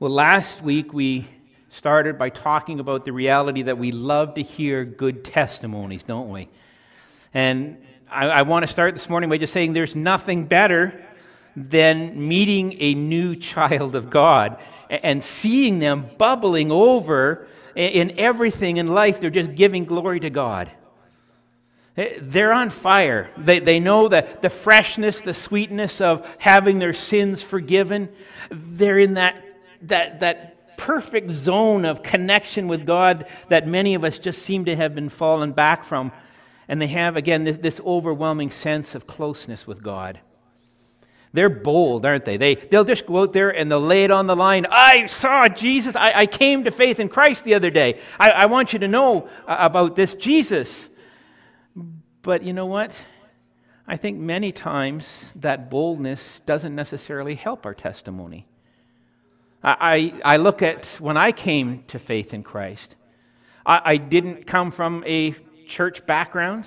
Well, last week we started by talking about the reality that we love to hear good testimonies, don't we? And I, I want to start this morning by just saying there's nothing better than meeting a new child of God and seeing them bubbling over in everything in life. They're just giving glory to God. Eh, they're on fire. They, they know the, the freshness, the sweetness of having their sins forgiven. They're in that that, that perfect zone of connection with God that many of us just seem to have been fallen back from. And they have, again, this, this overwhelming sense of closeness with God. They're bold, aren't they? they? They'll just go out there and they'll lay it on the line. I saw Jesus. I, I came to faith in Christ the other day. I, I want you to know about this Jesus. But you know what? I think many times that boldness doesn't necessarily help our testimony. I, I look at when I came to faith in Christ, I, I didn't come from a church background.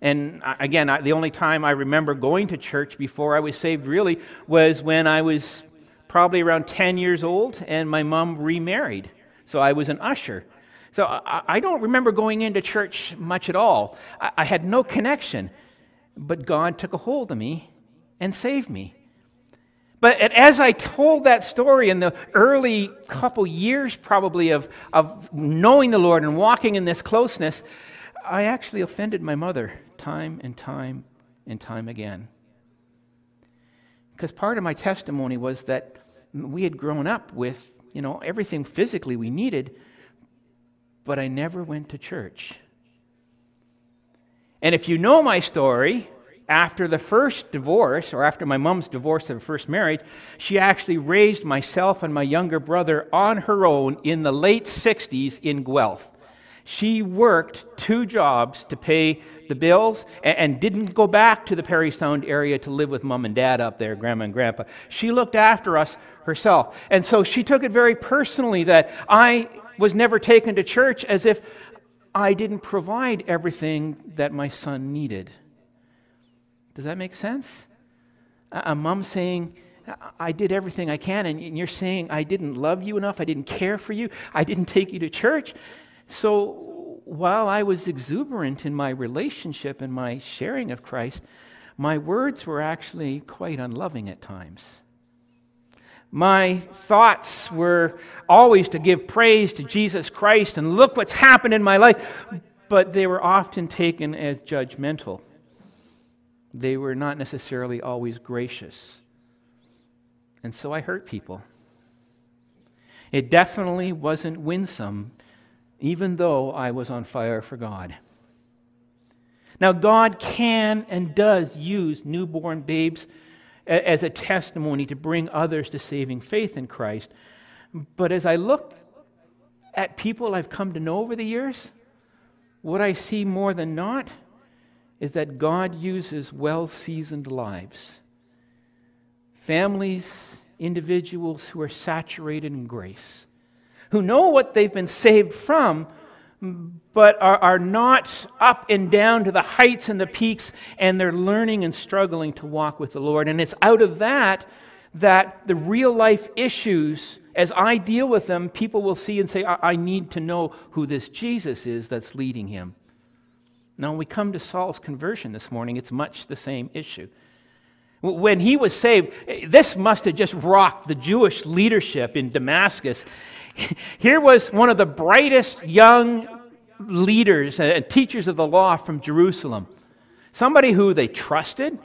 And again, I, the only time I remember going to church before I was saved really was when I was probably around 10 years old and my mom remarried. So I was an usher. So I, I don't remember going into church much at all. I, I had no connection. But God took a hold of me and saved me. But as I told that story in the early couple years, probably, of, of knowing the Lord and walking in this closeness, I actually offended my mother time and time and time again. Because part of my testimony was that we had grown up with, you know, everything physically we needed, but I never went to church. And if you know my story, after the first divorce, or after my mom's divorce of her first marriage, she actually raised myself and my younger brother on her own in the late 60s in Guelph. She worked two jobs to pay the bills and, and didn't go back to the Parry Sound area to live with mom and dad up there, grandma and grandpa. She looked after us herself. And so she took it very personally that I was never taken to church as if I didn't provide everything that my son needed. Does that make sense? A mom saying, I did everything I can, and you're saying I didn't love you enough, I didn't care for you, I didn't take you to church. So while I was exuberant in my relationship and my sharing of Christ, my words were actually quite unloving at times. My thoughts were always to give praise to Jesus Christ and look what's happened in my life, but they were often taken as judgmental they were not necessarily always gracious. And so I hurt people. It definitely wasn't winsome, even though I was on fire for God. Now, God can and does use newborn babes as a testimony to bring others to saving faith in Christ. But as I look at people I've come to know over the years, what I see more than not is that God uses well seasoned lives, families, individuals who are saturated in grace, who know what they've been saved from, but are, are not up and down to the heights and the peaks, and they're learning and struggling to walk with the Lord. And it's out of that that the real life issues, as I deal with them, people will see and say, I, I need to know who this Jesus is that's leading him. Now, when we come to Saul's conversion this morning, it's much the same issue. When he was saved, this must have just rocked the Jewish leadership in Damascus. Here was one of the brightest young leaders and teachers of the law from Jerusalem, somebody who they trusted,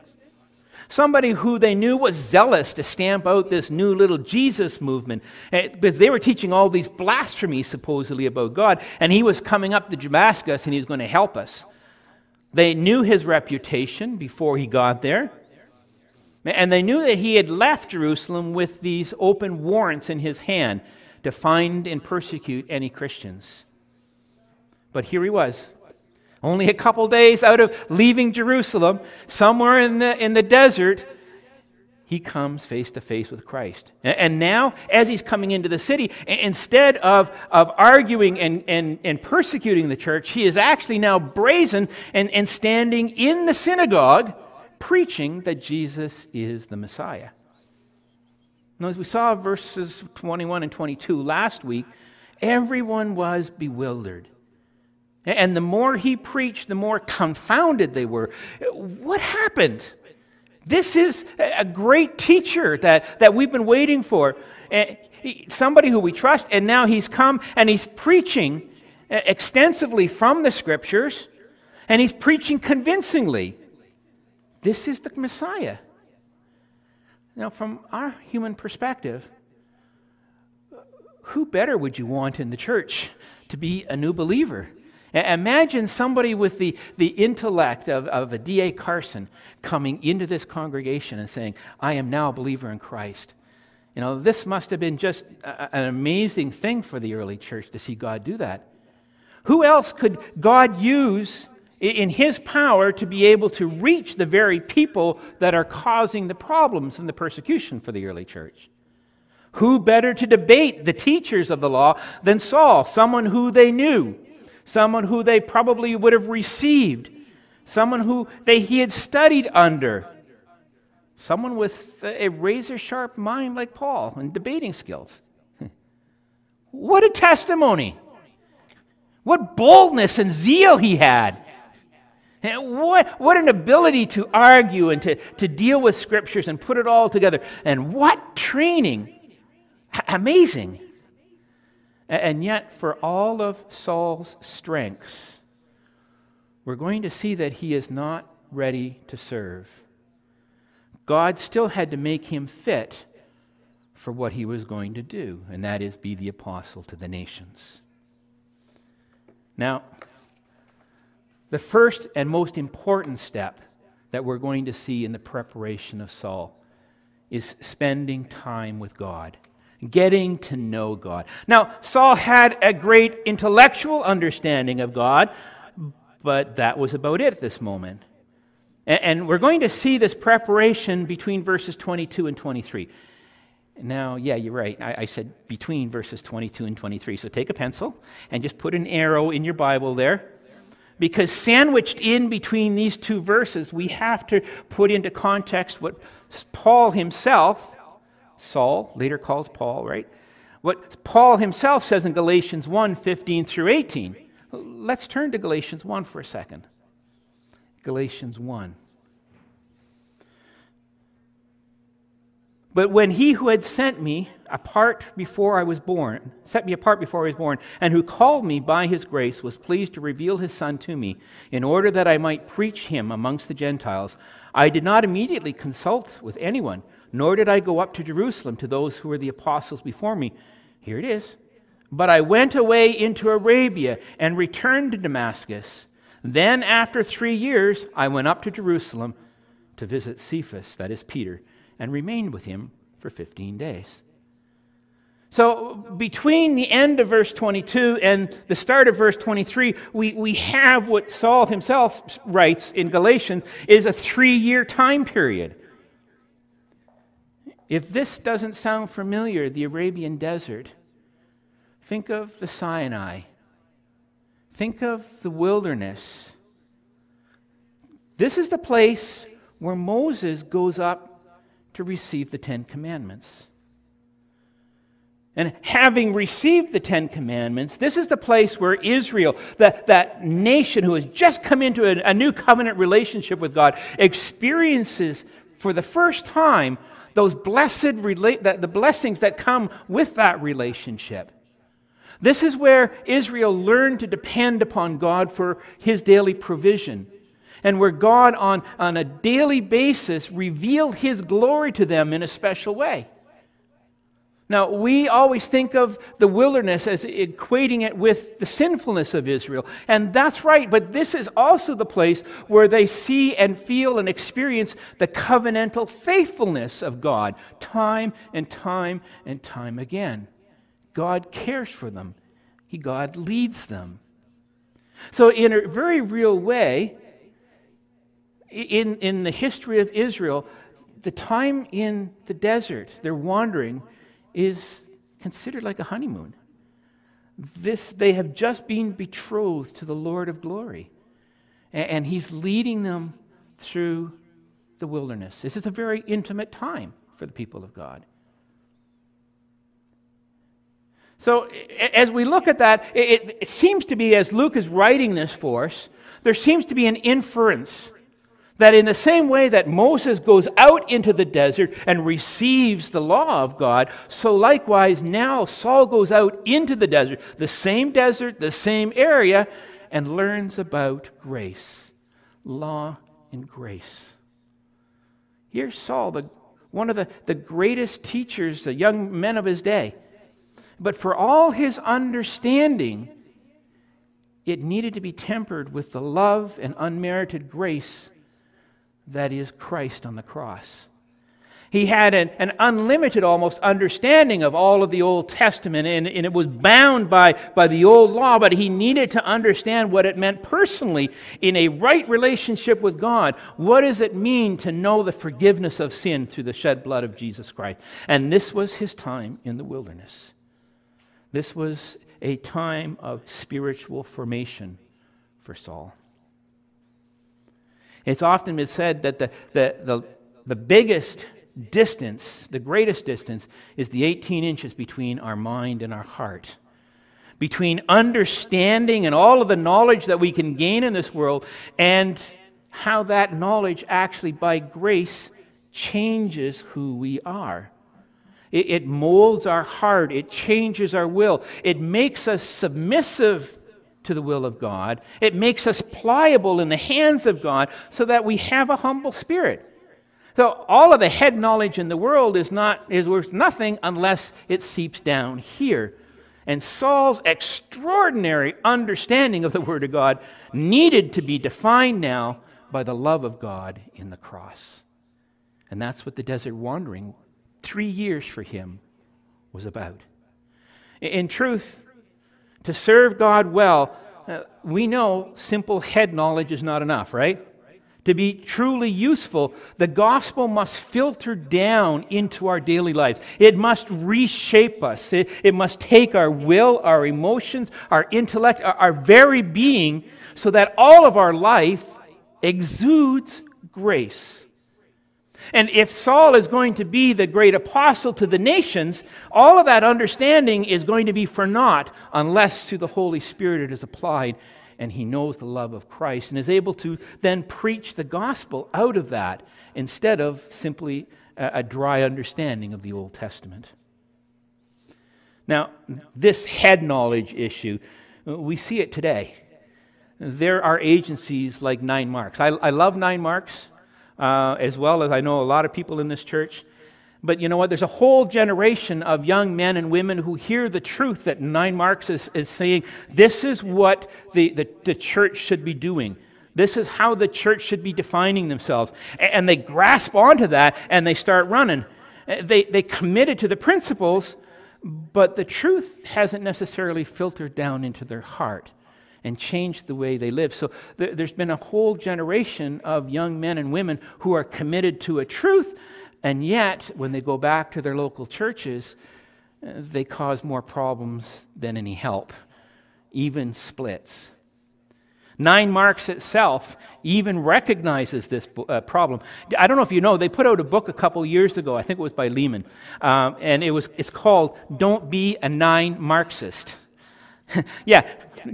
somebody who they knew was zealous to stamp out this new little Jesus movement, eh, because they were teaching all these blasphemies supposedly about God, and he was coming up to Damascus and he was going to help us. They knew his reputation before he got there. And they knew that he had left Jerusalem with these open warrants in his hand to find and persecute any Christians. But here he was, only a couple days out of leaving Jerusalem, somewhere in the, in the desert, he comes face to face with Christ. And now, as he's coming into the city, instead of, of arguing and, and, and persecuting the church, he is actually now brazen and, and standing in the synagogue preaching that Jesus is the Messiah. Now, as we saw verses 21 and 22 last week, everyone was bewildered. And the more he preached, the more confounded they were. What happened? This is a great teacher that, that we've been waiting for. Somebody who we trust, and now he's come and he's preaching extensively from the scriptures, and he's preaching convincingly. This is the Messiah. Now, from our human perspective, who better would you want in the church to be a new believer? Imagine somebody with the, the intellect of, of a D.A. Carson coming into this congregation and saying, I am now a believer in Christ. You know, this must have been just a, an amazing thing for the early church to see God do that. Who else could God use in his power to be able to reach the very people that are causing the problems and the persecution for the early church. Who better to debate the teachers of the law than Saul, someone who they knew, someone who they probably would have received, someone who they, he had studied under, someone with a razor sharp mind like Paul and debating skills. what a testimony! What boldness and zeal he had and what, what an ability to argue and to, to deal with scriptures and put it all together. And what training! Amazing. And yet, for all of Saul's strengths, we're going to see that he is not ready to serve. God still had to make him fit for what he was going to do, and that is be the apostle to the nations. Now, the first and most important step that we're going to see in the preparation of Saul is spending time with God, getting to know God. Now, Saul had a great intellectual understanding of God, but that was about it at this moment. And we're going to see this preparation between verses 22 and 23. Now, yeah, you're right. I, said between verses 22 and 23. So take a pencil and just put an arrow in your Bible there because sandwiched in between these two verses, we have to put into context what Paul himself, Saul later calls Paul, right? What Paul himself says in Galatians 1 15 through 18. Let's turn to Galatians 1 for a second. Galatians 1. But when he who had sent me apart before I was born, set me apart before I was born, and who called me by his grace, was pleased to reveal his Son to me, in order that I might preach him amongst the Gentiles, I did not immediately consult with anyone, nor did I go up to Jerusalem to those who were the apostles before me. Here it is. But I went away into Arabia and returned to Damascus. Then, after three years, I went up to Jerusalem to visit Cephas, that is Peter and remained with him for 15 days. So, between the end of verse 22 and the start of verse 23, we, we have what Saul himself writes in Galatians is a three year time period. If this doesn't sound familiar, the Arabian desert, think of the Sinai, think of the wilderness. This is the place where Moses goes up to receive the Ten Commandments. And having received the Ten Commandments, this is the place where Israel, that, that nation who has just come into a, a new covenant relationship with God, experiences for the first time those blessed rela- the, the blessings that come with that relationship. This is where Israel learned to depend upon God for his daily provision and where God, on, on a daily basis, revealed his glory to them in a special way. Now, we always think of the wilderness as equating it with the sinfulness of Israel. And that's right, but this is also the place where they see and feel and experience the covenantal faithfulness of God time and time and time again. God cares for them, he, God leads them. So, in a very real way, in, in the history of Israel, the time in the desert, their wandering, is considered like a honeymoon. This, they have just been betrothed to the Lord of glory, and, and He's leading them through the wilderness. This is a very intimate time for the people of God. So, as we look at that, it, it, seems to be, as Luke is writing this for us, there seems to be an inference that in the same way that Moses goes out into the desert and receives the law of God, so likewise now Saul goes out into the desert, the same desert, the same area, and learns about grace, law and grace. Here's Saul, the, one of the, the greatest teachers, the young men of his day. But for all his understanding, it needed to be tempered with the love and unmerited grace that is Christ on the cross. He had an, an, unlimited almost understanding of all of the Old Testament, and, and it was bound by, by the old law, but he needed to understand what it meant personally in a right relationship with God. What does it mean to know the forgiveness of sin through the shed blood of Jesus Christ? And this was his time in the wilderness. This was a time of spiritual formation for Saul. It's often been said that the, the, the, the biggest distance, the greatest distance, is the 18 inches between our mind and our heart. Between understanding and all of the knowledge that we can gain in this world and how that knowledge actually, by grace, changes who we are. It, it molds our heart, it changes our will, it makes us submissive to the will of God, it makes us pliable in the hands of God so that we have a humble spirit. So all of the head knowledge in the world is not is worth nothing unless it seeps down here. And Saul's extraordinary understanding of the Word of God needed to be defined now by the love of God in the cross. And that's what the desert wandering three years for him was about. In truth, to serve God well, uh, we know simple head knowledge is not enough, right? To be truly useful, the gospel must filter down into our daily lives. It must reshape us. It, it must take our will, our emotions, our intellect, our, our very being, so that all of our life exudes grace. And if Saul is going to be the great apostle to the nations, all of that understanding is going to be for naught unless to the Holy Spirit it is applied and he knows the love of Christ and is able to then preach the gospel out of that instead of simply a, a dry understanding of the Old Testament. Now, this head knowledge issue, we see it today. There are agencies like Nine Marks. I, I love Nine Marks uh, as well as I know a lot of people in this church. But you know what? There's a whole generation of young men and women who hear the truth that Nine Marks is, is saying this is what the, the, the church should be doing. This is how the church should be defining themselves. And they grasp onto that and they start running. Uh, they, they committed to the principles, but the truth hasn't necessarily filtered down into their heart and change the way they live. So th- there's been a whole generation of young men and women who are committed to a truth, and yet when they go back to their local churches, uh, they cause more problems than any help, even splits. Nine Marks itself even recognizes this uh, problem. I don't know if you know, they put out a book a couple years ago. I think it was by Leeman, um, and it was it's called "Don't Be a Nine Marxist." yeah,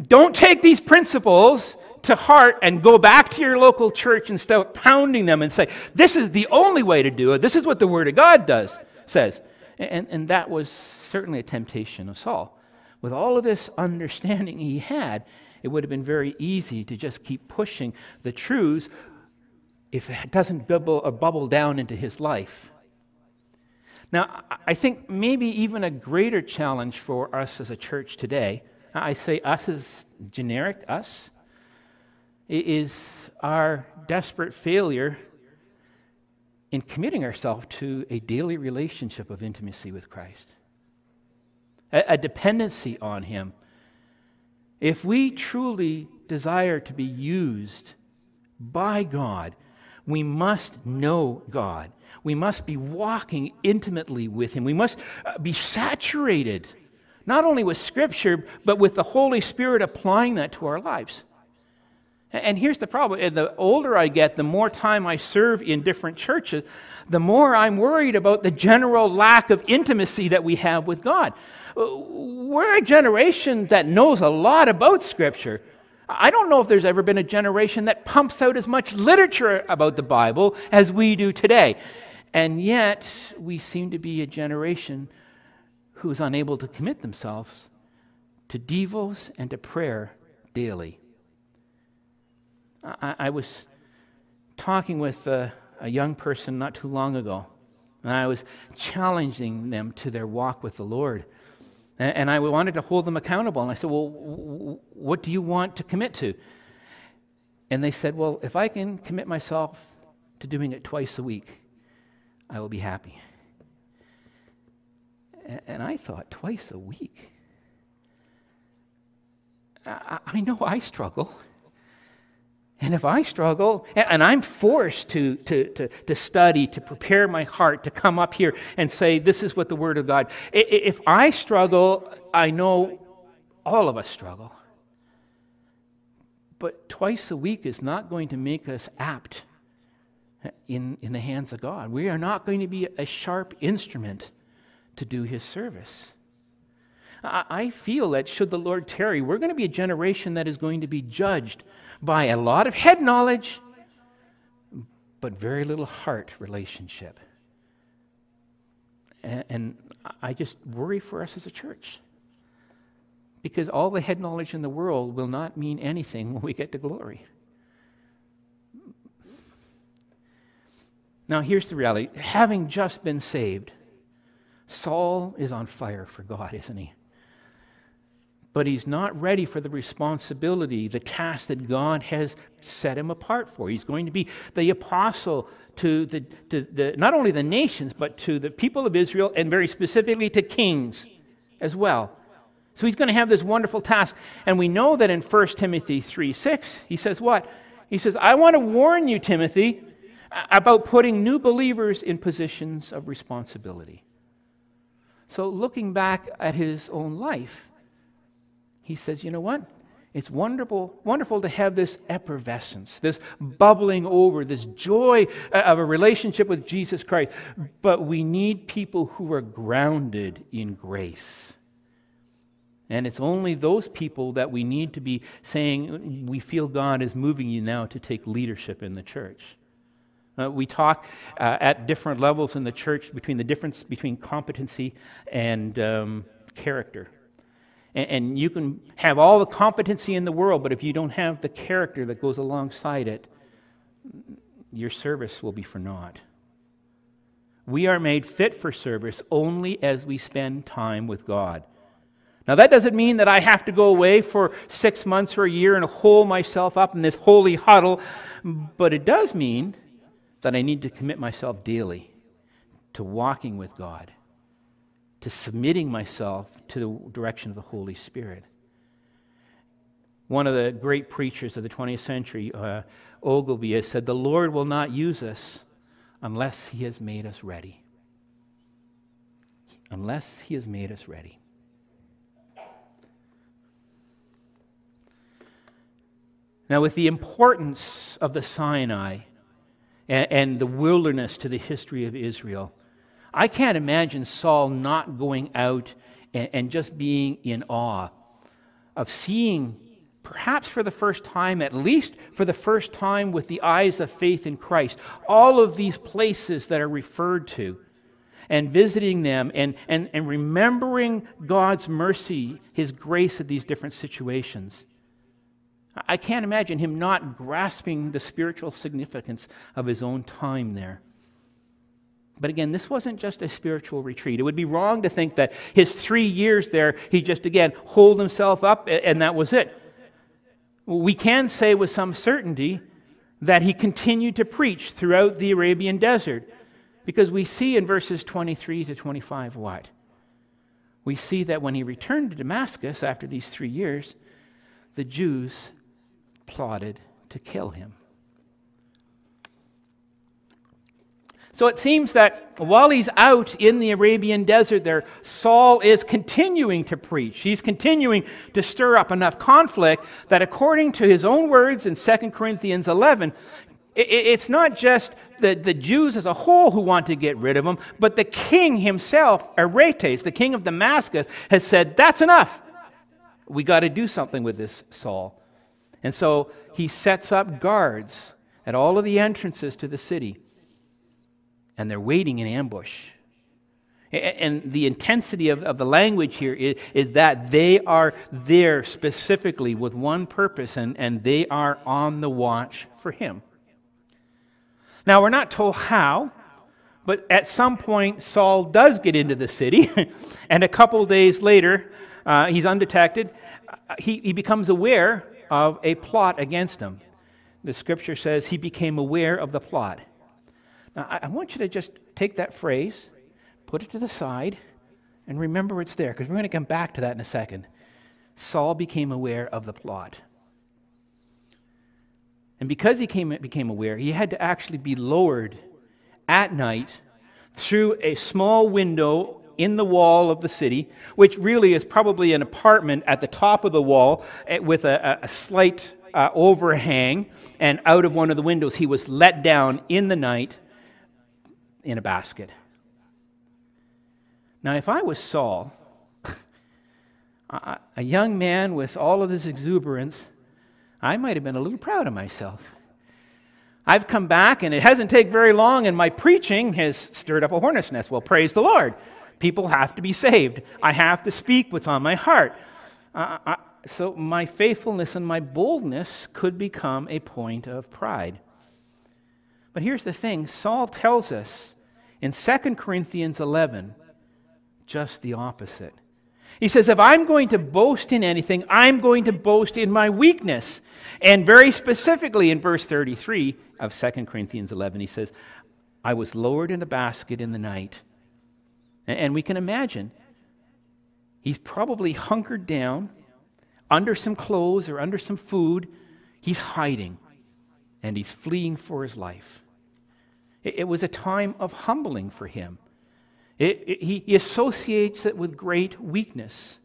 don't take these principles to heart and go back to your local church and start pounding them and say, this is the only way to do it. This is what the Word of God does, says. And, and that was certainly a temptation of Saul. With all of this understanding he had, it would have been very easy to just keep pushing the truths if it doesn't bubble, or bubble down into his life. Now, I think maybe even a greater challenge for us as a church today I say us as generic, us, it is our desperate failure in committing ourselves to a daily relationship of intimacy with Christ, a, a dependency on Him. If we truly desire to be used by God, we must know God. We must be walking intimately with Him. We must uh, be saturated not only with Scripture, but with the Holy Spirit applying that to our lives. And here's the problem the older I get, the more time I serve in different churches, the more I'm worried about the general lack of intimacy that we have with God. We're a generation that knows a lot about Scripture. I don't know if there's ever been a generation that pumps out as much literature about the Bible as we do today. And yet, we seem to be a generation who is unable to commit themselves to devos and to prayer daily. I, I was talking with a, a young person not too long ago, and I was challenging them to their walk with the Lord. And, and I wanted to hold them accountable. And I said, Well, what do you want to commit to? And they said, Well, if I can commit myself to doing it twice a week, I will be happy. And I thought, twice a week? I, know I struggle. And if I struggle, and I'm forced to, to, to, to, study, to prepare my heart, to come up here and say, This is what the Word of God. If I struggle, I know all of us struggle. But twice a week is not going to make us apt in, in the hands of God. We are not going to be a sharp instrument to do His service. I feel that should the Lord tarry, we're going to be a generation that is going to be judged by a lot of head knowledge, but very little heart relationship. And, and I just worry for us as a church. Because all the head knowledge in the world will not mean anything when we get to glory. Now, here's the reality having just been saved, Saul is on fire for God, isn't he? but he's not ready for the responsibility, the task that God has set him apart for. He's going to be the apostle to, the, to the, not only the nations, but to the people of Israel, and very specifically to kings as well. So he's going to have this wonderful task. And we know that in 1 Timothy 3 6, he says, What? He says, I want to warn you, Timothy, about putting new believers in positions of responsibility. So, looking back at his own life, he says, you know what? It's wonderful, wonderful to have this effervescence, this bubbling over, this joy uh, of a relationship with Jesus Christ. But we need people who are grounded in grace. And it's only those people that we need to be saying, we feel God is moving you now to take leadership in the church. Uh, we talk uh, at different levels in the church between the difference between competency and um, character. And, and you can have all the competency in the world, but if you don't have the character that goes alongside it, your service will be for naught. We are made fit for service only as we spend time with God. Now, that doesn't mean that I have to go away for six months or a year and hole myself up in this holy huddle, but it does mean that I need to commit myself daily to walking with God to submitting myself to the direction of the Holy Spirit. One of the great preachers of the 20th century, uh, has said, The Lord will not use us unless He has made us ready. Unless He has made us ready. Now, with the importance of the Sinai and, and the wilderness to the history of Israel, I can't imagine Saul not going out and, and just being in awe of seeing, perhaps for the first time, at least for the first time with the eyes of faith in Christ, all of these places that are referred to and visiting them and, and, and remembering God's mercy, His grace at these different situations. I can't imagine him not grasping the spiritual significance of his own time there. But again, this wasn't just a spiritual retreat. It would be wrong to think that his three years there, he just, again, holed himself up and that was it. We can say with some certainty that he continued to preach throughout the Arabian desert because we see in verses 23 to 25 what? We see that when he returned to Damascus after these three years, the Jews plotted to kill him. So it seems that while he's out in the Arabian desert there, Saul is continuing to preach. He's continuing to stir up enough conflict that, according to his own words in 2 Corinthians 11, it's not just the, the Jews as a whole who want to get rid of him, but the king himself, Aretas, the king of Damascus, has said, That's enough. We got to do something with this Saul. And so he sets up guards at all of the entrances to the city and they're waiting in ambush. And the intensity of, of the language here is, is, that they are there specifically with one purpose, and, and they are on the watch for him. Now, we're not told how, but at some point, Saul does get into the city, and a couple days later, uh, he's undetected. He, he becomes aware of a plot against him. The scripture says he became aware of the plot. Now, I want you to just take that phrase, put it to the side, and remember it's there, because we're going to come back to that in a second. Saul became aware of the plot. And because he came, became aware, he had to actually be lowered at night through a small window in the wall of the city, which really is probably an apartment at the top of the wall eh, with a, a slight uh, overhang. And out of one of the windows, he was let down in the night in a basket. Now, if I was Saul, a young man with all of this exuberance, I might have been a little proud of myself. I've come back, and it hasn't taken very long, and my preaching has stirred up a hornet's nest. Well, praise the Lord. People have to be saved. I have to speak what's on my heart. Uh, I, so, my faithfulness and my boldness could become a point of pride. But here's the thing Saul tells us in 2 Corinthians 11, just the opposite. He says, If I'm going to boast in anything, I'm going to boast in my weakness. And very specifically in verse 33 of 2 Corinthians 11, he says, I was lowered in a basket in the night. And we can imagine he's probably hunkered down under some clothes or under some food. He's hiding and he's fleeing for his life. It, was a time of humbling for him. It, it, he associates it with great weakness.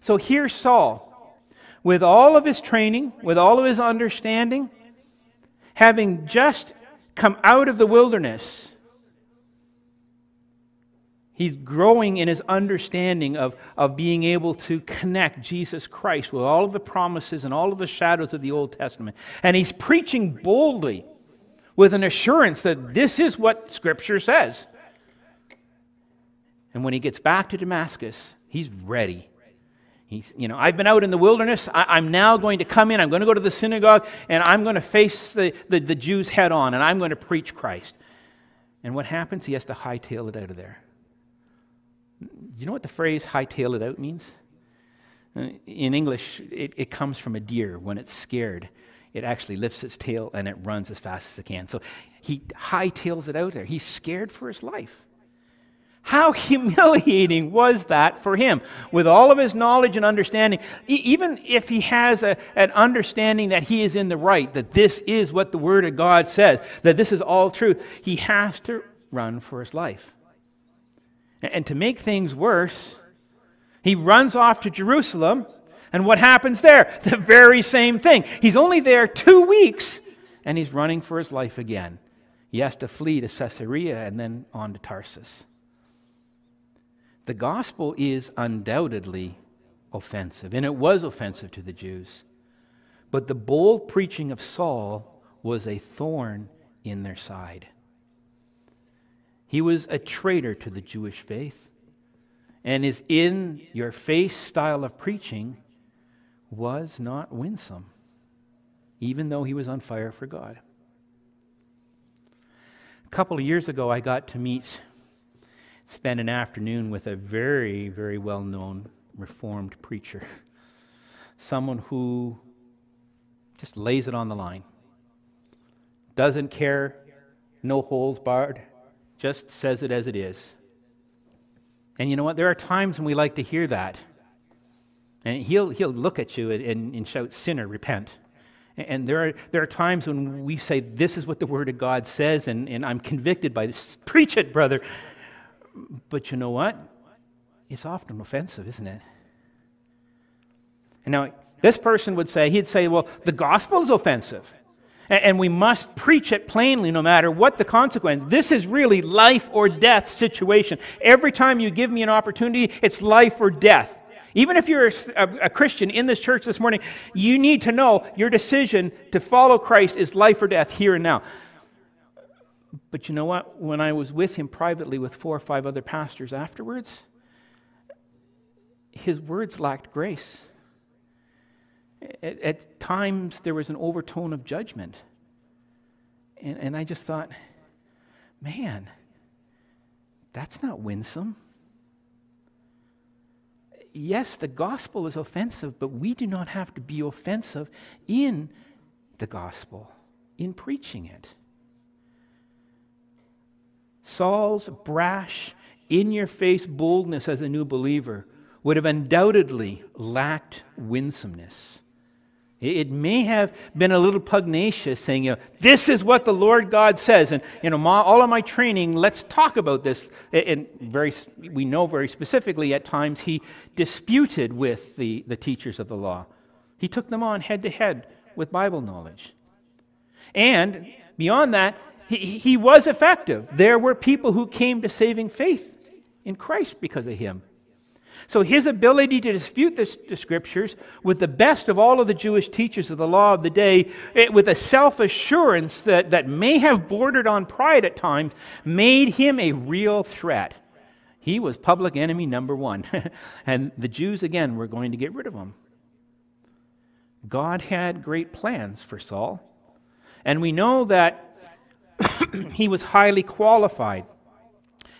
So here's Saul, with all of his training, with all of his understanding, having just come out of the wilderness. He's growing in his understanding of, of being able to connect Jesus Christ with all of the promises and all of the shadows of the Old Testament. And he's preaching boldly with an assurance that this is what Scripture says. And when he gets back to Damascus, he's ready. He's, you know, I've been out in the wilderness. I, am now going to come in. I'm going to go to the synagogue, and I'm going to face the, the, the Jews head on, and I'm going to preach Christ. And what happens? He has to hightail it out of there. You know what the phrase hightail it out means? Uh, in English, it, it comes from a deer when it's scared it actually lifts its tail and it runs as fast as it can. So he hightails it out there. He's scared for his life. How humiliating was that for him? With all of his knowledge and understanding, even if he has a, an understanding that he is in the right, that this is what the Word of God says, that this is all truth, he has to run for his life. And to make things worse, he runs off to Jerusalem and what happens there? The very same thing. He's only there two weeks and he's running for his life again. He has to flee to Caesarea and then on to Tarsus. The gospel is undoubtedly offensive, and it was offensive to the Jews. But the bold preaching of Saul was a thorn in their side. He was a traitor to the Jewish faith, and his in your face style of preaching was not winsome, even though he was on fire for God. A couple of years ago, I got to meet, spend an afternoon with a very, very well known Reformed preacher. Someone who just lays it on the line, doesn't care, no holds barred, just says it as it is. And you know what? There are times when we like to hear that. And he'll, he'll look at you and, and, shout, Sinner, repent. And there are, there are times when we say, This is what the Word of God says, and, and I'm convicted by this. Preach it, brother. But you know what? It's often offensive, isn't it? And now, this person would say, He'd say, Well, the gospel is offensive. And we must preach it plainly no matter what the consequence. This is really life or death situation. Every time you give me an opportunity, it's life or death. Even if you're a, a, Christian in this church this morning, you need to know your decision to follow Christ is life or death here and now. But you know what? When I was with him privately with four or five other pastors afterwards, his words lacked grace. At, at times, there was an overtone of judgment. And, and I just thought, man, that's not winsome yes, the gospel is offensive, but we do not have to be offensive in the gospel, in preaching it. Saul's brash, in your face boldness as a new believer would have undoubtedly lacked winsomeness. It may have been a little pugnacious, saying, you know, this is what the Lord God says. And, you know, all of my training, let's talk about this. And very, we know very specifically at times he disputed with the, the teachers of the law. He took them on head to head with Bible knowledge. And beyond that, he, he was effective. There were people who came to saving faith in Christ because of him. So his ability to dispute the, the, scriptures with the best of all of the Jewish teachers of the law of the day, it, with a self assurance that, that may have bordered on pride at times, made him a real threat. He was public enemy number one. and the Jews, again, were going to get rid of him. God had great plans for Saul. And we know that he was highly qualified.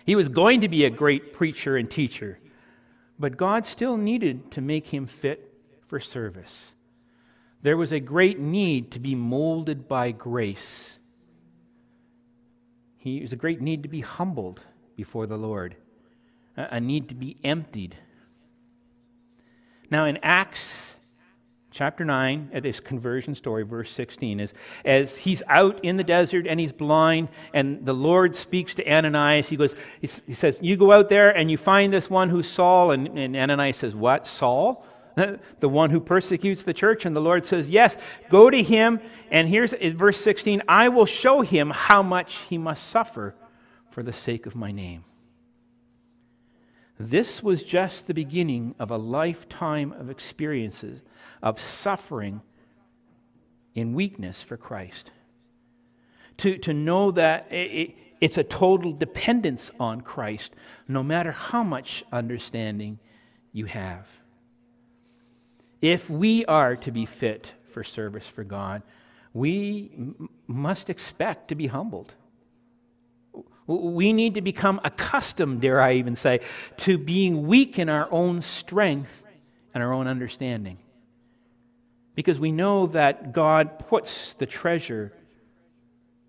He was going to be a great preacher and teacher. But God still needed to make him fit for service. There was a great need to be molded by grace. He was a great need to be humbled before the Lord, a need to be emptied. Now, in Acts chapter 9 at this conversion story, verse 16, is as he's out in the desert and he's blind, and the Lord speaks to Ananias. He goes, he says, You go out there and you find this one who's Saul. And, and Ananias says, What? Saul? The one who persecutes the church. And the Lord says, Yes, go to him. And here's verse 16 I will show him how much he must suffer for the sake of my name. This was just the beginning of a lifetime of experiences of suffering in weakness for Christ. To, to know that it, it's a total dependence on Christ, no matter how much understanding you have. If we are to be fit for service for God, we m- must expect to be humbled. We need to become accustomed, dare I even say, to being weak in our own strength and our own understanding. Because we know that God puts the treasure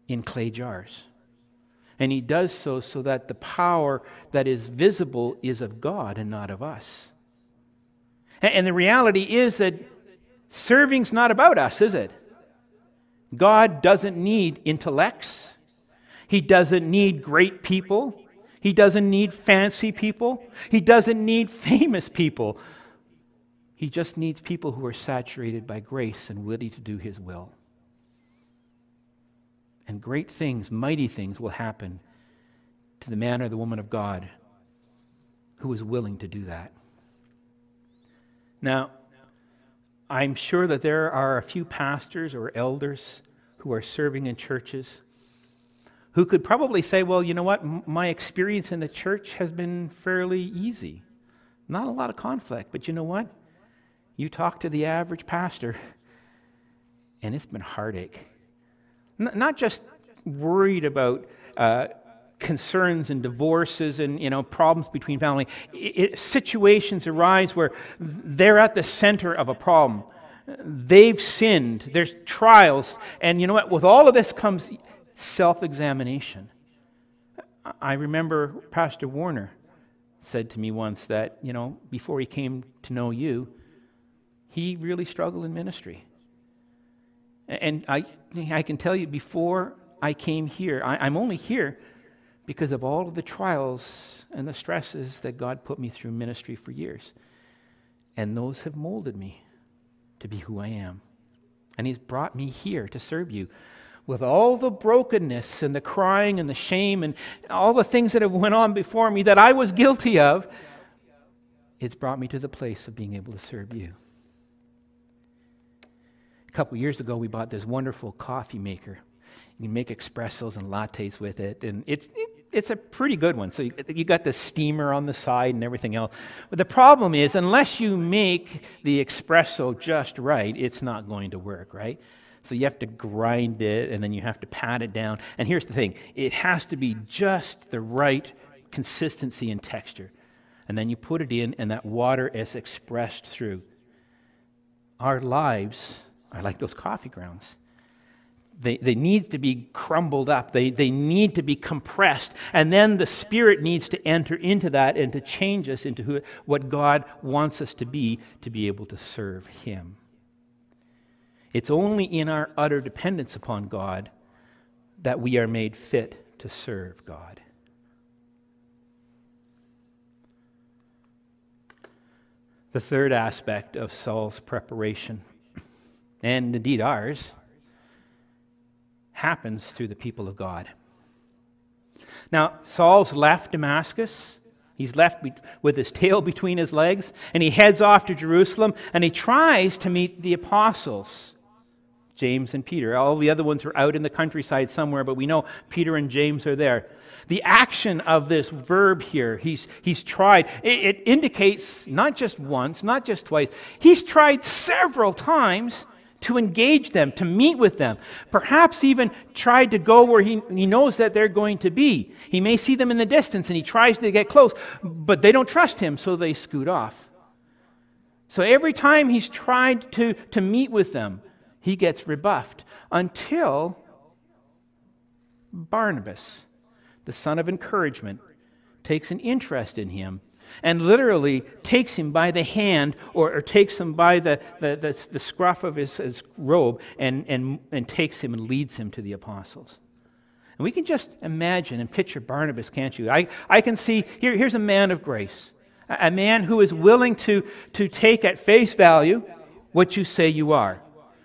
in clay jars. And He does so so that the power that is visible is of God and not of us. And the reality is that serving's not about us, is it? God doesn't need intellects. He doesn't need great people. He doesn't need fancy people. He doesn't need famous people. He just needs people who are saturated by grace and ready to do His will. And great things, mighty things will happen to the man or the woman of God who is willing to do that. Now, I'm sure that there are a few pastors or elders who are serving in churches who could probably say, well, you know what, my experience in the church has been fairly easy. Not a lot of conflict, but you know what? You talk to the average pastor, and it's been heartache. N- not just worried about uh, concerns and divorces and you know problems between family. It, it, situations arise where they're at the center of a problem. They've sinned. There's trials, and you know what? With all of this comes self examination. I remember Pastor Warner said to me once that, you know, before he came to know you, he really struggled in ministry. And I, I can tell you, before I came here, I, I'm only here because of all of the trials and the stresses that God put me through ministry for years. And those have molded me to be who I am. And He's brought me here to serve you with all the brokenness and the crying and the shame and all the things that have went on before me that I was guilty of. It's brought me to the place of being able to serve you. A couple years ago, we bought this wonderful coffee maker. You can make espressos and lattes with it, and it's, it, it's a pretty good one. So you, you got the steamer on the side and everything else. But the problem is, unless you make the espresso just right, it's not going to work, right? So you have to grind it and then you have to pat it down. And here's the thing it has to be just the right consistency and texture. And then you put it in, and that water is expressed through. Our lives are like those coffee grounds. They, they need to be crumbled up. They, they need to be compressed. And then the Spirit needs to enter into that and to change us into who, what God wants us to be to be able to serve Him. It's only in our utter dependence upon God that we are made fit to serve God. The third aspect of Saul's preparation, and indeed ours, happens through the people of God. Now, Saul's left Damascus. He's left be- with his tail between his legs, and he heads off to Jerusalem, and he tries to meet the apostles, James and Peter. All the other ones are out in the countryside somewhere, but we know Peter and James are there. The action of this verb here, he's, he's tried, it, it indicates not just once, not just twice, he's tried several times to engage them, to meet with them. Perhaps even tried to go where he, he knows that they're going to be. He may see them in the distance and he tries to get close, but they don't trust him, so they scoot off. So every time he's tried to, to meet with them, he gets rebuffed until Barnabas, the son of encouragement, takes an interest in him and literally takes him by the hand or, or takes him by the, the, the, the scruff of his, his robe and, and, and takes him and leads him to the apostles. And we can just imagine and picture Barnabas, can't you? I, I can see here, here's a man of grace, a, a man who is willing to, to take at face value what you say you are.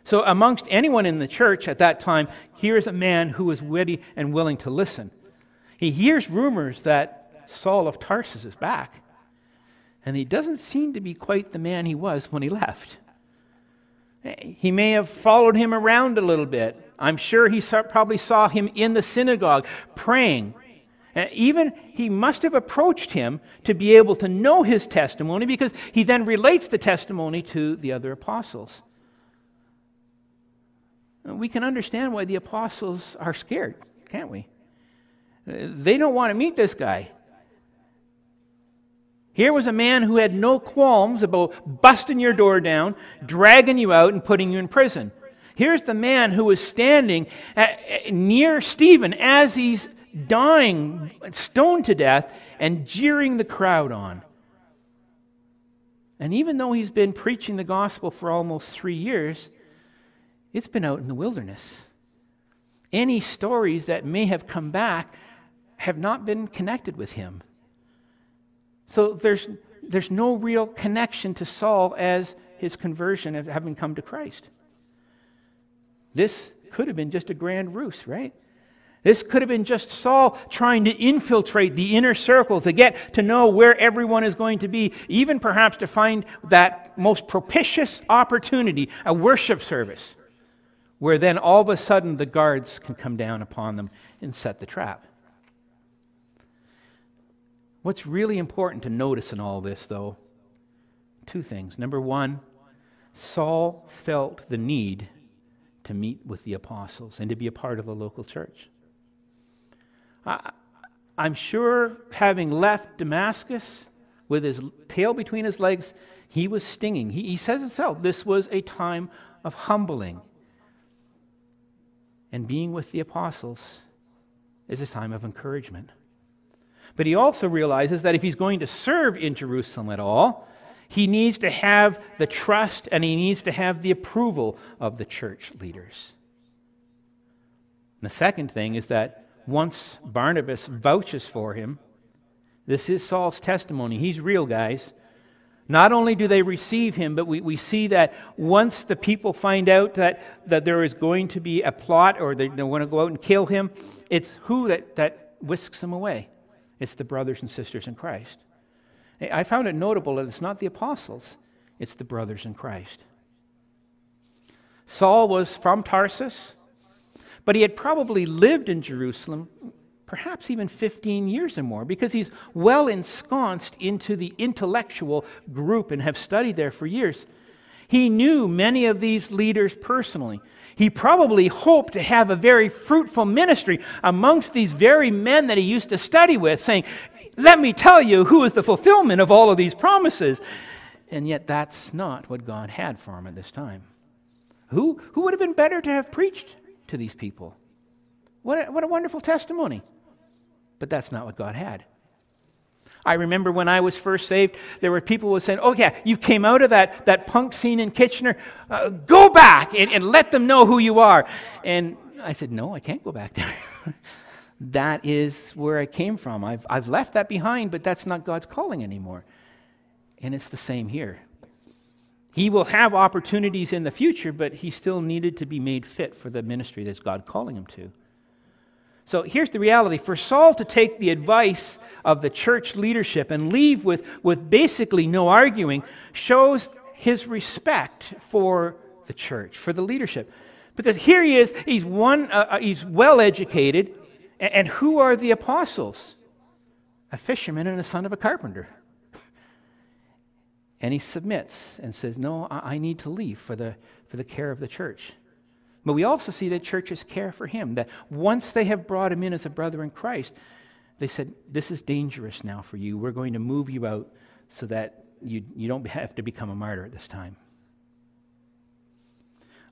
So, amongst anyone in the church at that time, here's a man who is witty and willing to listen. He hears rumors that Saul of Tarsus is back and he doesn't seem to be quite the man he was when he left. He may have followed him around a little bit. I'm sure he saw, probably saw him in the synagogue praying. And even he must have approached him to be able to know his testimony because he then relates the testimony to the other apostles. We can understand why the apostles are scared, can't we? They don't want to meet this guy. Here was a man who had no qualms about busting your door down, dragging you out, and putting you in prison. Here's the man who was standing at, near Stephen as he's dying, stoned to death, and jeering the crowd on. And even though he's been preaching the gospel for almost three years, it's been out in the wilderness. Any stories that may have come back have not been connected with him. So there's, there's no real connection to Saul as his conversion of having come to Christ. This could have been just a grand ruse, right? This could have been just Saul trying to infiltrate the inner circle to get to know where everyone is going to be, even perhaps to find that most propitious opportunity, a worship service, where then all of a sudden the guards can come down upon them and set the trap. What's really important to notice in all this, though, two things. Number one, Saul felt the need to meet with the apostles and to be a part of the local church. I, am sure having left Damascus with his tail between his legs, he was stinging. He, he says himself, this was a time of humbling. And being with the apostles is a time of encouragement. But he also realizes that if he's going to serve in Jerusalem at all, He needs to have the trust and he needs to have the approval of the church leaders. And the second thing is that once Barnabas vouches for him, this is Saul's testimony. He's real, guys. Not only do they receive him, but we, we see that once the people find out that, that there is going to be a plot or they, they want to go out and kill him, it's who that, that whisks him away? It's the brothers and sisters in Christ. I found it notable that it's not the apostles, it's the brothers in Christ. Saul was from Tarsus, but he had probably lived in Jerusalem perhaps even 15 years or more, because he's well ensconced into the intellectual group and have studied there for years. He knew many of these leaders personally. He probably hoped to have a very fruitful ministry amongst these very men that he used to study with, saying, Let me tell you who is the fulfillment of all of these promises. And yet, that's not what God had for him at this time. Who, who would have been better to have preached to these people? What a, what a wonderful testimony. But that's not what God had. I remember when I was first saved, there were people who said, Oh, yeah, you came out of that, that punk scene in Kitchener. Uh, go back and, and let them know who you are. And I said, No, I can't go back there. that is where I came from. I've, I've left that behind, but that's not God's calling anymore. And it's the same here. He will have opportunities in the future, but he still needed to be made fit for the ministry that's God calling him to. So here's the reality for Saul to take the advice of the church leadership and leave with, with basically no arguing shows his respect for the church, for the leadership. Because here he is, he's, one, uh, uh he's well educated, and, and who are the apostles? A fisherman and a son of a carpenter. and he submits and says, No, I, I need to leave for the, for the care of the church. But we also see that churches care for him, that once they have brought him in as a brother in Christ, they said, This is dangerous now for you. We're going to move you out so that you, you don't have to become a martyr at this time.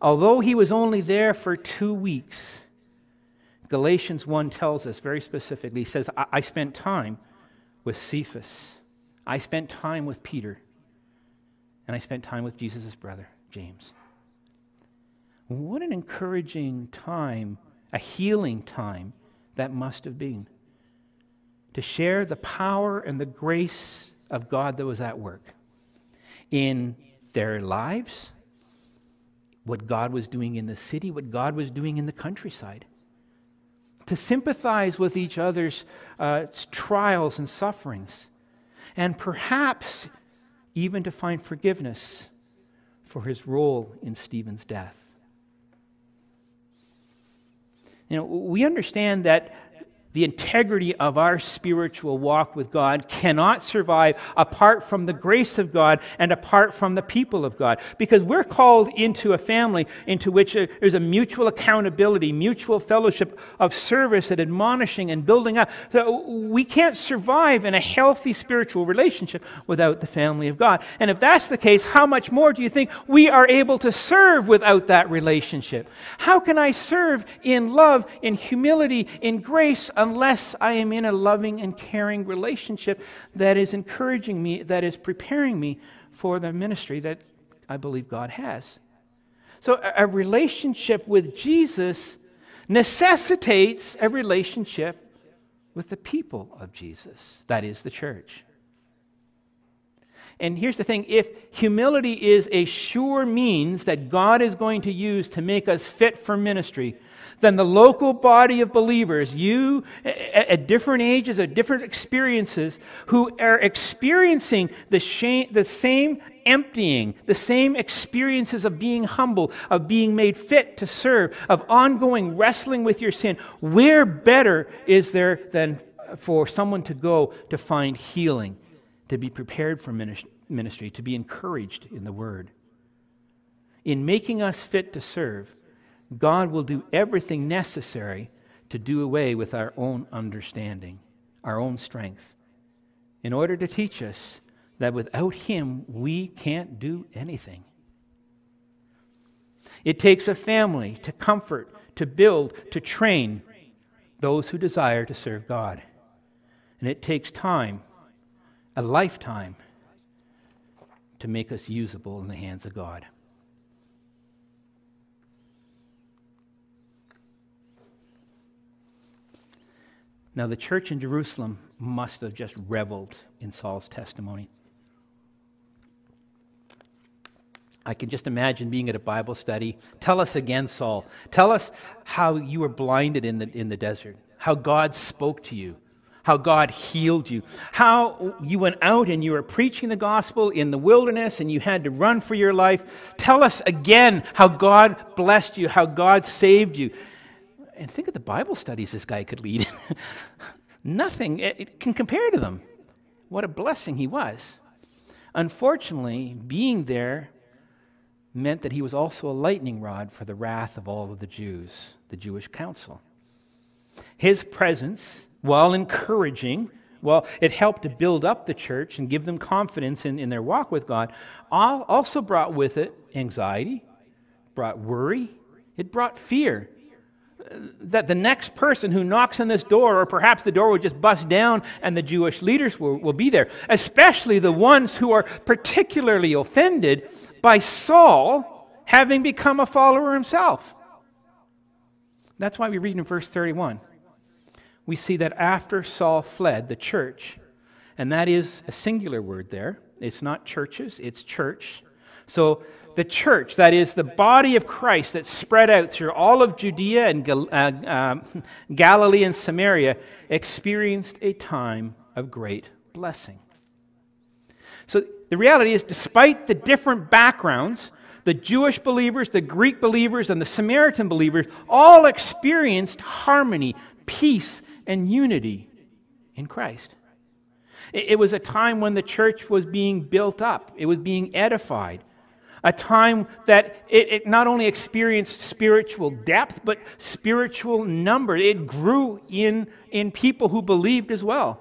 Although he was only there for two weeks, Galatians 1 tells us very specifically, he says, I, I spent time with Cephas, I spent time with Peter, and I spent time with Jesus' brother, James. What an encouraging time, a healing time that must have been. To share the power and the grace of God that was at work in their lives, what God was doing in the city, what God was doing in the countryside. To sympathize with each other's uh, trials and sufferings, and perhaps even to find forgiveness for his role in Stephen's death. You know, we understand that the integrity of our spiritual walk with God cannot survive apart from the grace of God and apart from the people of God. Because we're called into a family into which uh, there's a mutual accountability, mutual fellowship of service and admonishing and building up. So uh, we can't survive in a healthy spiritual relationship without the family of God. And if that's the case, how much more do you think we are able to serve without that relationship? How can I serve in love, in humility, in grace? Unless I am in a loving and caring relationship that is encouraging me, that is preparing me for the ministry that I believe God has. So, a relationship with Jesus necessitates a relationship with the people of Jesus, that is, the church. And here's the thing if humility is a sure means that God is going to use to make us fit for ministry, then the local body of believers, you at different ages, at different experiences, who are experiencing the, shame, the same emptying, the same experiences of being humble, of being made fit to serve, of ongoing wrestling with your sin, where better is there than for someone to go to find healing, to be prepared for ministry, to be encouraged in the word? In making us fit to serve, God will do everything necessary to do away with our own understanding, our own strength, in order to teach us that without Him we can't do anything. It takes a family to comfort, to build, to train those who desire to serve God. And it takes time, a lifetime, to make us usable in the hands of God. Now, the church in Jerusalem must have just reveled in Saul's testimony. I can just imagine being at a Bible study. Tell us again, Saul. Tell us how you were blinded in the, in the desert, how God spoke to you, how God healed you, how you went out and you were preaching the gospel in the wilderness and you had to run for your life. Tell us again how God blessed you, how God saved you. And think of the Bible studies this guy could lead. Nothing it can compare to them. What a blessing he was. Unfortunately, being there meant that he was also a lightning rod for the wrath of all of the Jews, the Jewish council. His presence, while encouraging, well, it helped to build up the church and give them confidence in, in their walk with God, also brought with it anxiety, brought worry, it brought fear. That the next person who knocks on this door, or perhaps the door will just bust down and the Jewish leaders will, will be there, especially the ones who are particularly offended by Saul having become a follower himself. That's why we read in verse 31. We see that after Saul fled, the church, and that is a singular word there. It's not churches, it's church. So the church, that is the body of Christ that spread out through all of Judea and Gal- uh, um, Galilee and Samaria, experienced a time of great blessing. So the reality is, despite the different backgrounds, the Jewish believers, the Greek believers, and the Samaritan believers all experienced harmony, peace, and unity in Christ. It was a time when the church was being built up, it was being edified. A time that it, it, not only experienced spiritual depth, but spiritual number. It grew in, in people who believed as well.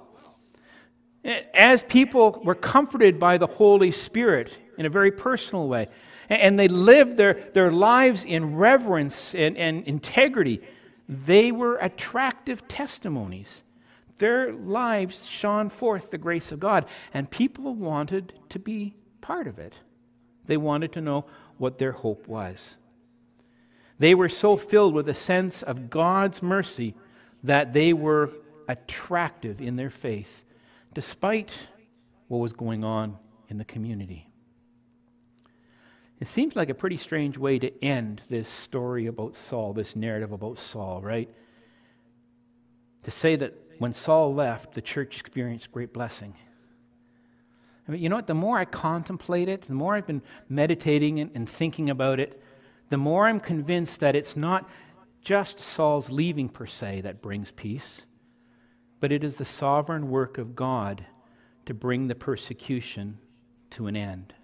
As people were comforted by the Holy Spirit in a very personal way, and they lived their, their lives in reverence and, and integrity, they were attractive testimonies. Their lives shone forth the grace of God, and people wanted to be part of it. They wanted to know what their hope was. They were so filled with a sense of God's mercy that they were attractive in their faith despite what was going on in the community. It seems like a pretty strange way to end this story about Saul, this narrative about Saul, right? To say that when Saul left, the church experienced great blessing. I mean, you know what? The more I contemplate it, the more I've been meditating and, and thinking about it, the more I'm convinced that it's not just Saul's leaving per se that brings peace, but it is the sovereign work of God to bring the persecution to an end.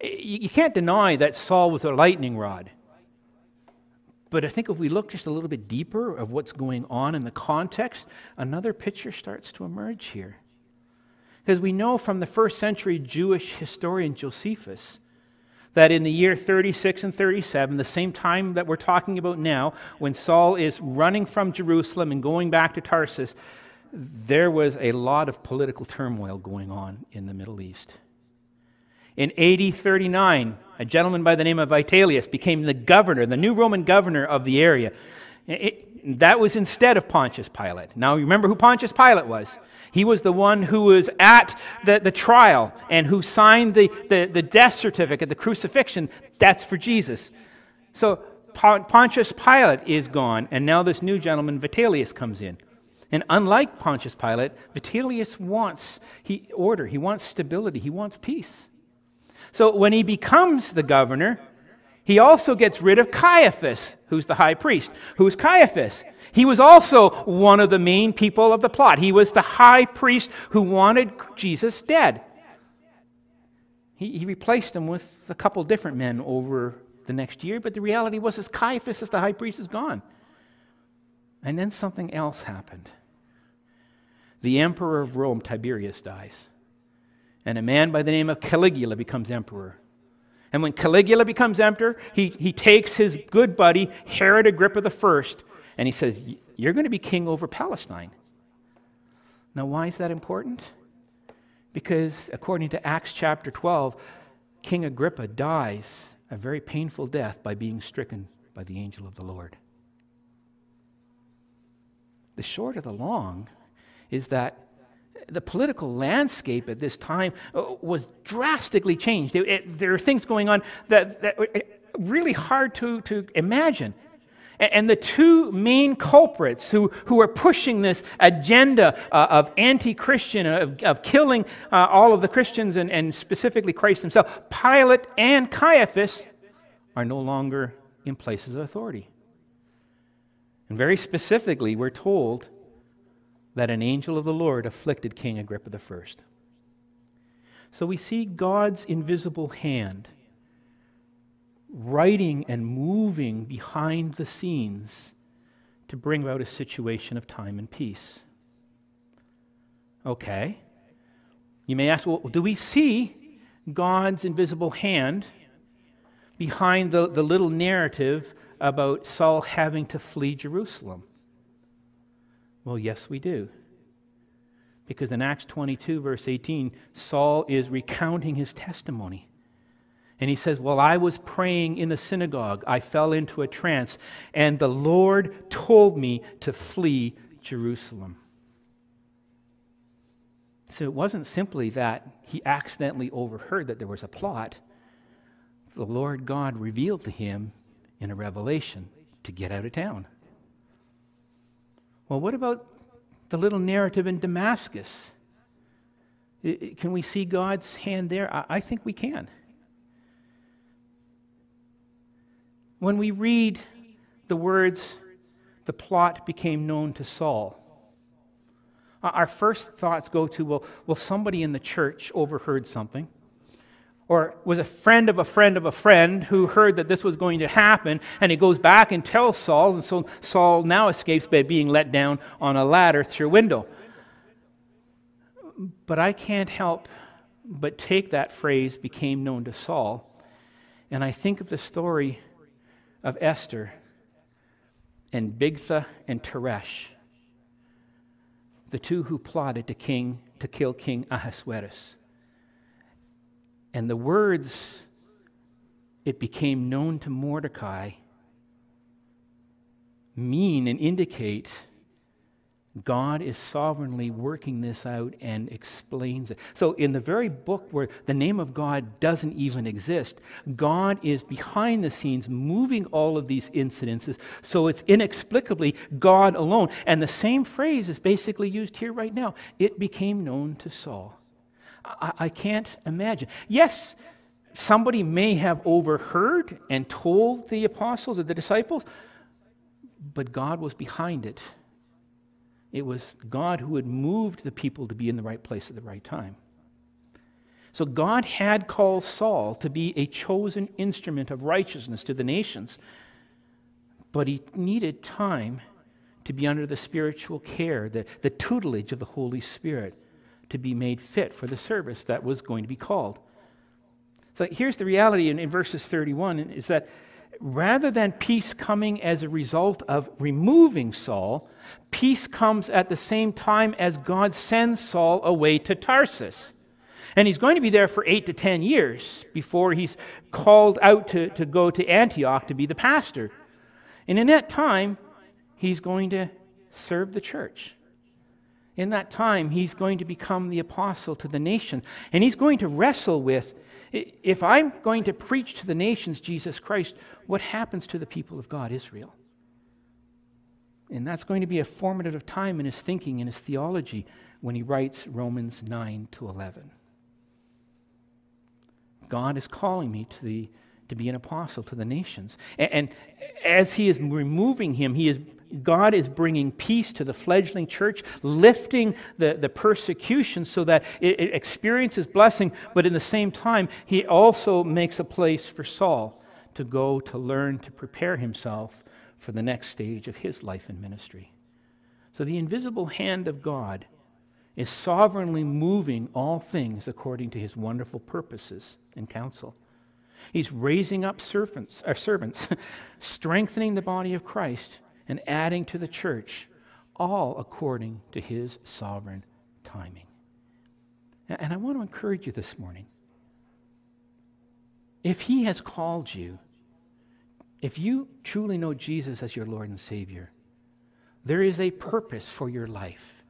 Eh, you can't deny that Saul was a lightning rod. But I think if we look just a little bit deeper of what's going on in the context, another picture starts to emerge here. Because we know from the first century Jewish historian Josephus that in the year 36 and 37, the same time that we're talking about now, when Saul is running from Jerusalem and going back to Tarsus, there was a lot of political turmoil going on in the Middle East. In AD 39, a gentleman by the name of Vitellius became the governor, the new Roman governor of the area. It, that was instead of Pontius Pilate. Now, you remember who Pontius Pilate was. He was the one who was at the, the trial and who signed the, the, the death certificate, the crucifixion. That's for Jesus. So Pontius Pilate is gone, and now this new gentleman, Vitellius, comes in. And unlike Pontius Pilate, Vitellius wants he, order, he wants stability, he wants peace. So when he becomes the governor, he also gets rid of Caiaphas, who's the high priest. Who's Caiaphas? He was also one of the main people of the plot. He was the high priest who wanted Jesus dead. He, he replaced him with a couple different men over the next year, but the reality was that Caiaphas, as the high priest, is gone. And then something else happened. The emperor of Rome, Tiberius, dies. And a man by the name of Caligula becomes emperor. And when Caligula becomes emperor, he, he takes his good buddy, Herod Agrippa I, and he says, You're going to be king over Palestine. Now, why is that important? Because according to Acts chapter 12, King Agrippa dies a very painful death by being stricken by the angel of the Lord. The short of the long is that the political landscape at this time uh, was drastically changed. It, it, there are things going on that, that are really hard to, to imagine. And the two main culprits who, who are pushing this agenda uh, of anti Christian, of, of killing uh, all of the Christians and, and specifically Christ himself, Pilate and Caiaphas, are no longer in places of authority. And very specifically, we're told that an angel of the Lord afflicted King Agrippa I. So we see God's invisible hand writing and moving behind the scenes to bring about a situation of time and peace. Okay. You may ask, well, do we see God's invisible hand behind the, the little narrative about Saul having to flee Jerusalem? Well, yes, we do. Because in Acts 22, verse 18, Saul is recounting his testimony. And he says, While I was praying in the synagogue, I fell into a trance, and the Lord told me to flee Jerusalem. So it wasn't simply that he accidentally overheard that there was a plot. The Lord God revealed to him in a revelation to get out of town. Well, what about the little narrative in Damascus? Can we see God's hand there? I think we can. When we read the words, the plot became known to Saul, our first thoughts go to, well, well, somebody in the church overheard something, or was a friend of a friend of a friend who heard that this was going to happen, and he goes back and tells Saul, and so Saul now escapes by being let down on a ladder through a window. But I can't help but take that phrase, became known to Saul, and I think of the story of Esther and Bigtha and Teresh, the two who plotted to, king, to kill King Ahasuerus. And the words, it became known to Mordecai, mean and indicate God is sovereignly working this out and explains it. So, in the very book where the name of God doesn't even exist, God is behind the scenes moving all of these incidences. So, it's inexplicably God alone. And the same phrase is basically used here right now. It became known to Saul. I, I can't imagine. Yes, somebody may have overheard and told the apostles or the disciples, but God was behind it it was God who had moved the people to be in the right place at the right time. So God had called Saul to be a chosen instrument of righteousness to the nations, but he needed time to be under the spiritual care, the, the tutelage of the Holy Spirit, to be made fit for the service that was going to be called. So here's the reality in, in verses 31 is that rather than peace coming as a result of removing Saul, peace comes at the same time as God sends Saul away to Tarsus. And he's going to be there for eight to ten years before he's called out to, to go to Antioch to be the pastor. And in that time, he's going to serve the church. In that time, he's going to become the apostle to the nation. And he's going to wrestle with if I'm going to preach to the nations Jesus Christ, what happens to the people of God, Israel? And that's going to be a formative time in his thinking and his theology when he writes Romans 9 to 11. God is calling me to, the, to be an apostle to the nations. And, and as he is removing him, he is God is bringing peace to the fledgling church, lifting the, the persecution so that it, it experiences blessing, but in the same time, He also makes a place for Saul to go to learn to prepare himself for the next stage of his life and ministry. So the invisible hand of God is sovereignly moving all things according to his wonderful purposes and counsel. He's raising up servants, or servants, strengthening the body of Christ, and adding to the church, all according to his sovereign timing. And I want to encourage you this morning. If He has called you, if you truly know Jesus as your Lord and Savior, there is a purpose for your life.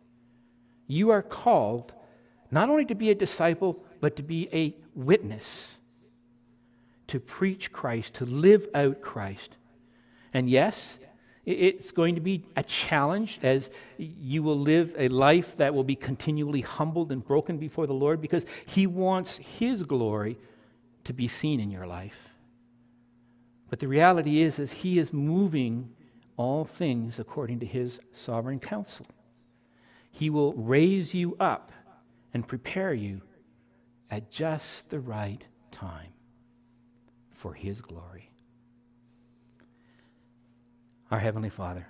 You are called not only to be a disciple, but to be a witness, to preach Christ, to live out Christ. And yes, it's going to be a challenge as you will live a life that will be continually humbled and broken before the Lord because He wants His glory to be seen in your life. But the reality is, is He is moving all things according to His sovereign counsel. He will raise you up and prepare you at just the right time for His glory. Our Heavenly Father,